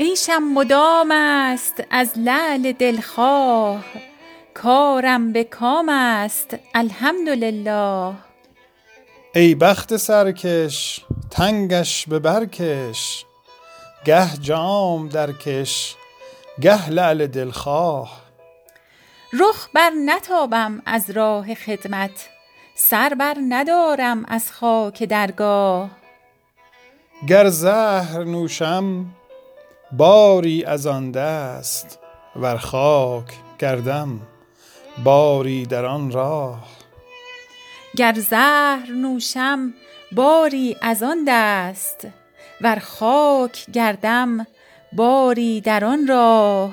عشقشم مدام است از لعل دلخواه کارم به کام است الحمدلله. ای بخت سرکش تنگش به برکش گه جام درکش گه لعل دلخواه. رخ بر نتابم از راه خدمت سر بر ندارم از خاک درگاه. گر زهر نوشم باری از آن دست ور خاک گردم باری در آن راه. گر زهر نوشم باری از آن دست ور خاک گردم باری در آن راه.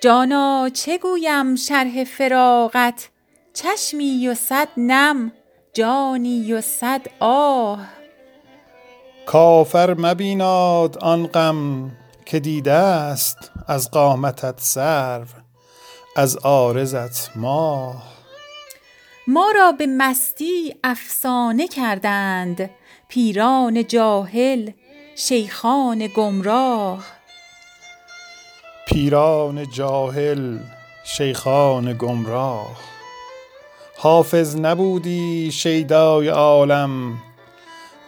جانا چه گویم شرح فراقت؟ چشمی و صد نم جانی و صد آه. کافر مبیناد آن غم که دیده است از قامتت سرو از عارضت ماه. ما را به مستی افسانه کردند پیران جاهل شیخان گمراه. پیران جاهل شیخان گمراه. حافظ نبودی شیدای عالم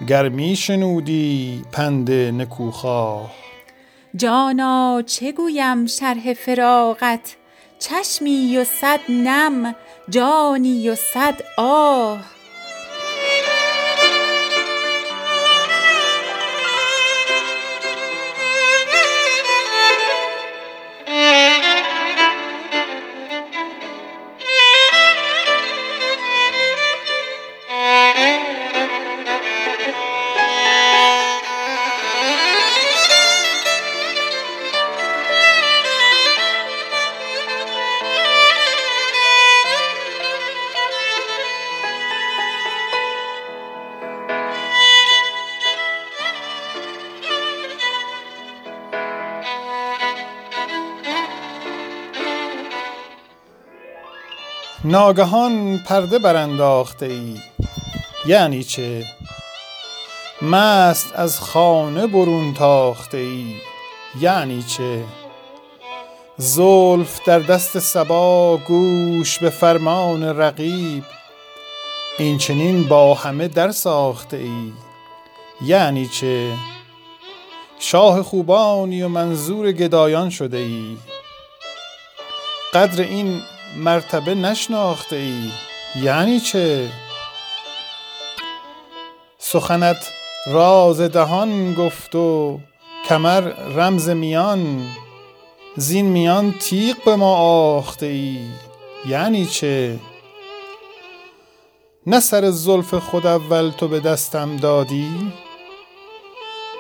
گر می شنودی پند نکوخواه. جانا چه گویم شرح فراقت چشمی و صد نم جانی و صد آه. ناگهان پرده برانداخته ای. یعنی چه؟ مست از خانه برون تاخته ای. یعنی چه؟ زلف در دست صبا گوش به فرمان رقیب. این چنین با همه در ساخته ای. یعنی چه؟ شاه خوبانی و منظور گدایان شده ای. قدر این مرتبه نشناخته ای یعنی چه؟ سخنت راز دهان گفت و کمر رمز میان. زین میان تیغ به ما آخته ای یعنی چه؟ نه سر زلف خود اول تو به دستم دادی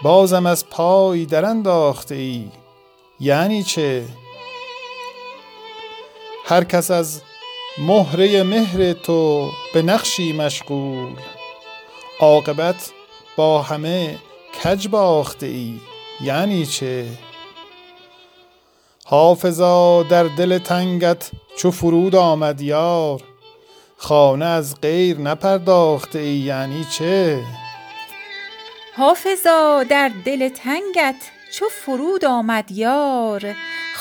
بازم از پای درانداخته ای یعنی چه؟ هر کس از مهره مهر تو به نقشی مشغول. عاقبت با همه کج باخته ای یعنی چه؟ حافظا در دل تنگت چو فرود آمد یار خانه از غیر نپرداخته ای یعنی چه؟ حافظا در دل تنگت چو فرود آمد یار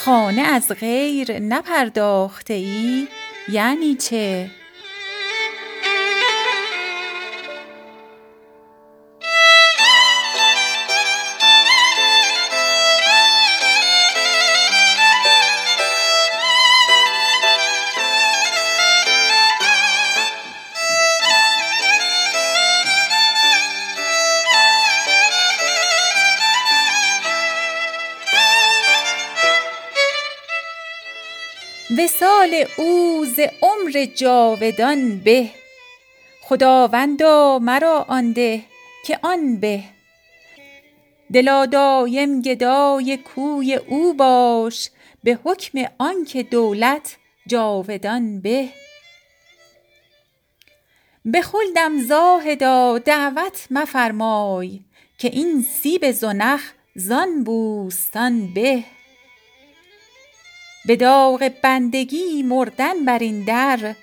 خانه از غیر نپرداخته ای؟ یعنی چه؟ وصال او ز عمر جاودان به. خداوندا مرا آن ده که آن به. دلا دایم گدای کوی او باش به حکم آنک دولت جاودان به. بخلدم زاهدا دعوت مفرمای که این سیب زنخ زان بوستان به. به داغ بندگی مردن بر این در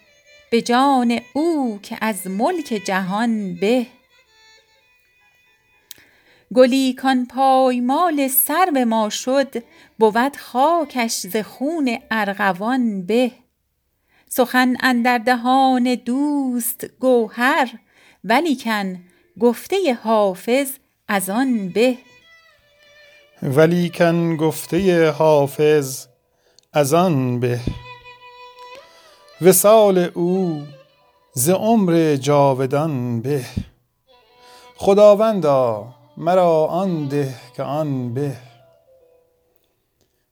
به جان او که از ملک جهان به. گلی کان پایمال سرو ما شد بود خاکش ز خون ارغوان به. سخن اندر دهان دوست گوهر ولیکن گفته حافظ از آن به. ولیکن گفته حافظ از آن به وصال او ز عمر جاودان به خداوندا مرا آن ده که آن به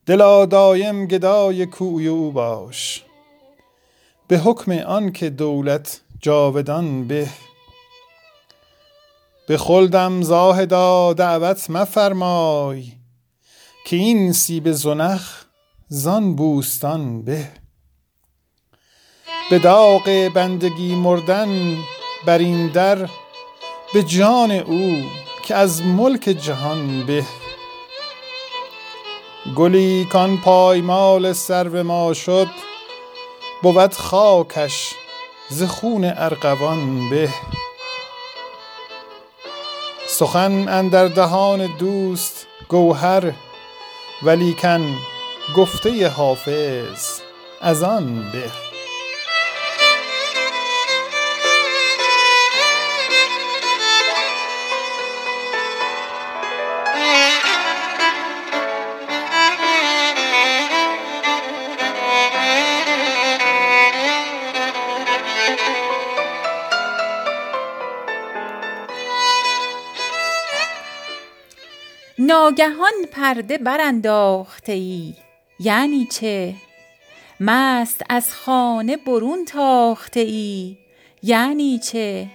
دلا دایم گدای کوی او باش به حکم آن که دولت جاودان به به خلدم زاهدا دعوت مفرمای که این سیب زنخ زان بوستان به. به داغ بندگی مردن بر این در به جان او که از ملک جهان به. گلی کان پایمال سرو ما شد بود خاکش ز خون ارغوان به. سخن اندر دهان دوست گوهر ولیکن گفته حافظ از آن به. ناگهان پرده برانداخته ای. یعنی چه؟ مست از خانه برون تاخته ای. یعنی چه؟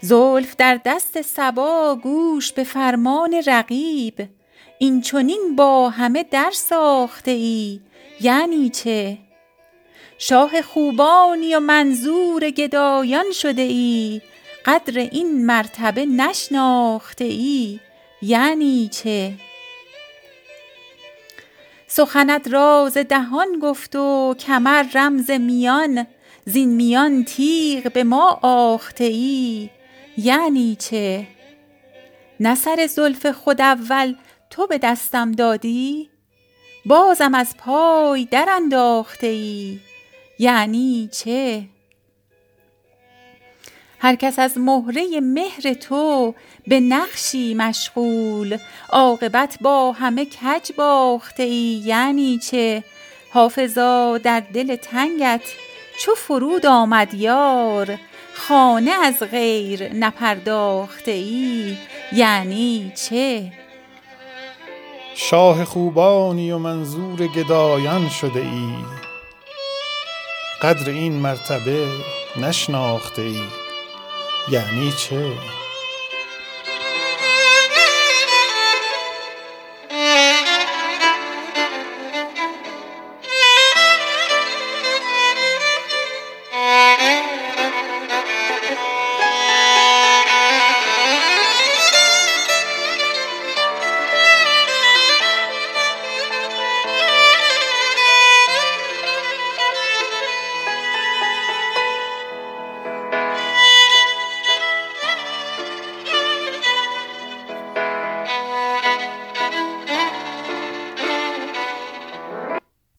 زلف در دست صبا گوش به فرمان رقیب. این چنین با همه در ساخته ای. یعنی چه؟ شاه خوبانی و منظور گدایان شده ای. قدر این مرتبه نشناخته ای. یعنی چه؟ سخنت راز دهان گفت و کمر رمز میان زین میان تیغ به ما آخته ای. یعنی چه؟ نه سر زلف خود اول تو به دستم دادی؟ بازم از پای درانداخته ای. یعنی چه؟ هر کس از مهره مهر تو به نقشی مشغول. عاقبت با همه کج باخته ای یعنی چه؟ حافظا در دل تنگت چو فرود آمد یار. خانه از غیر نپرداخته ای یعنی چه؟ شاه خوبانی و منظور گدایان شده ای. قدر این مرتبه نشناخته ای. یعنی چه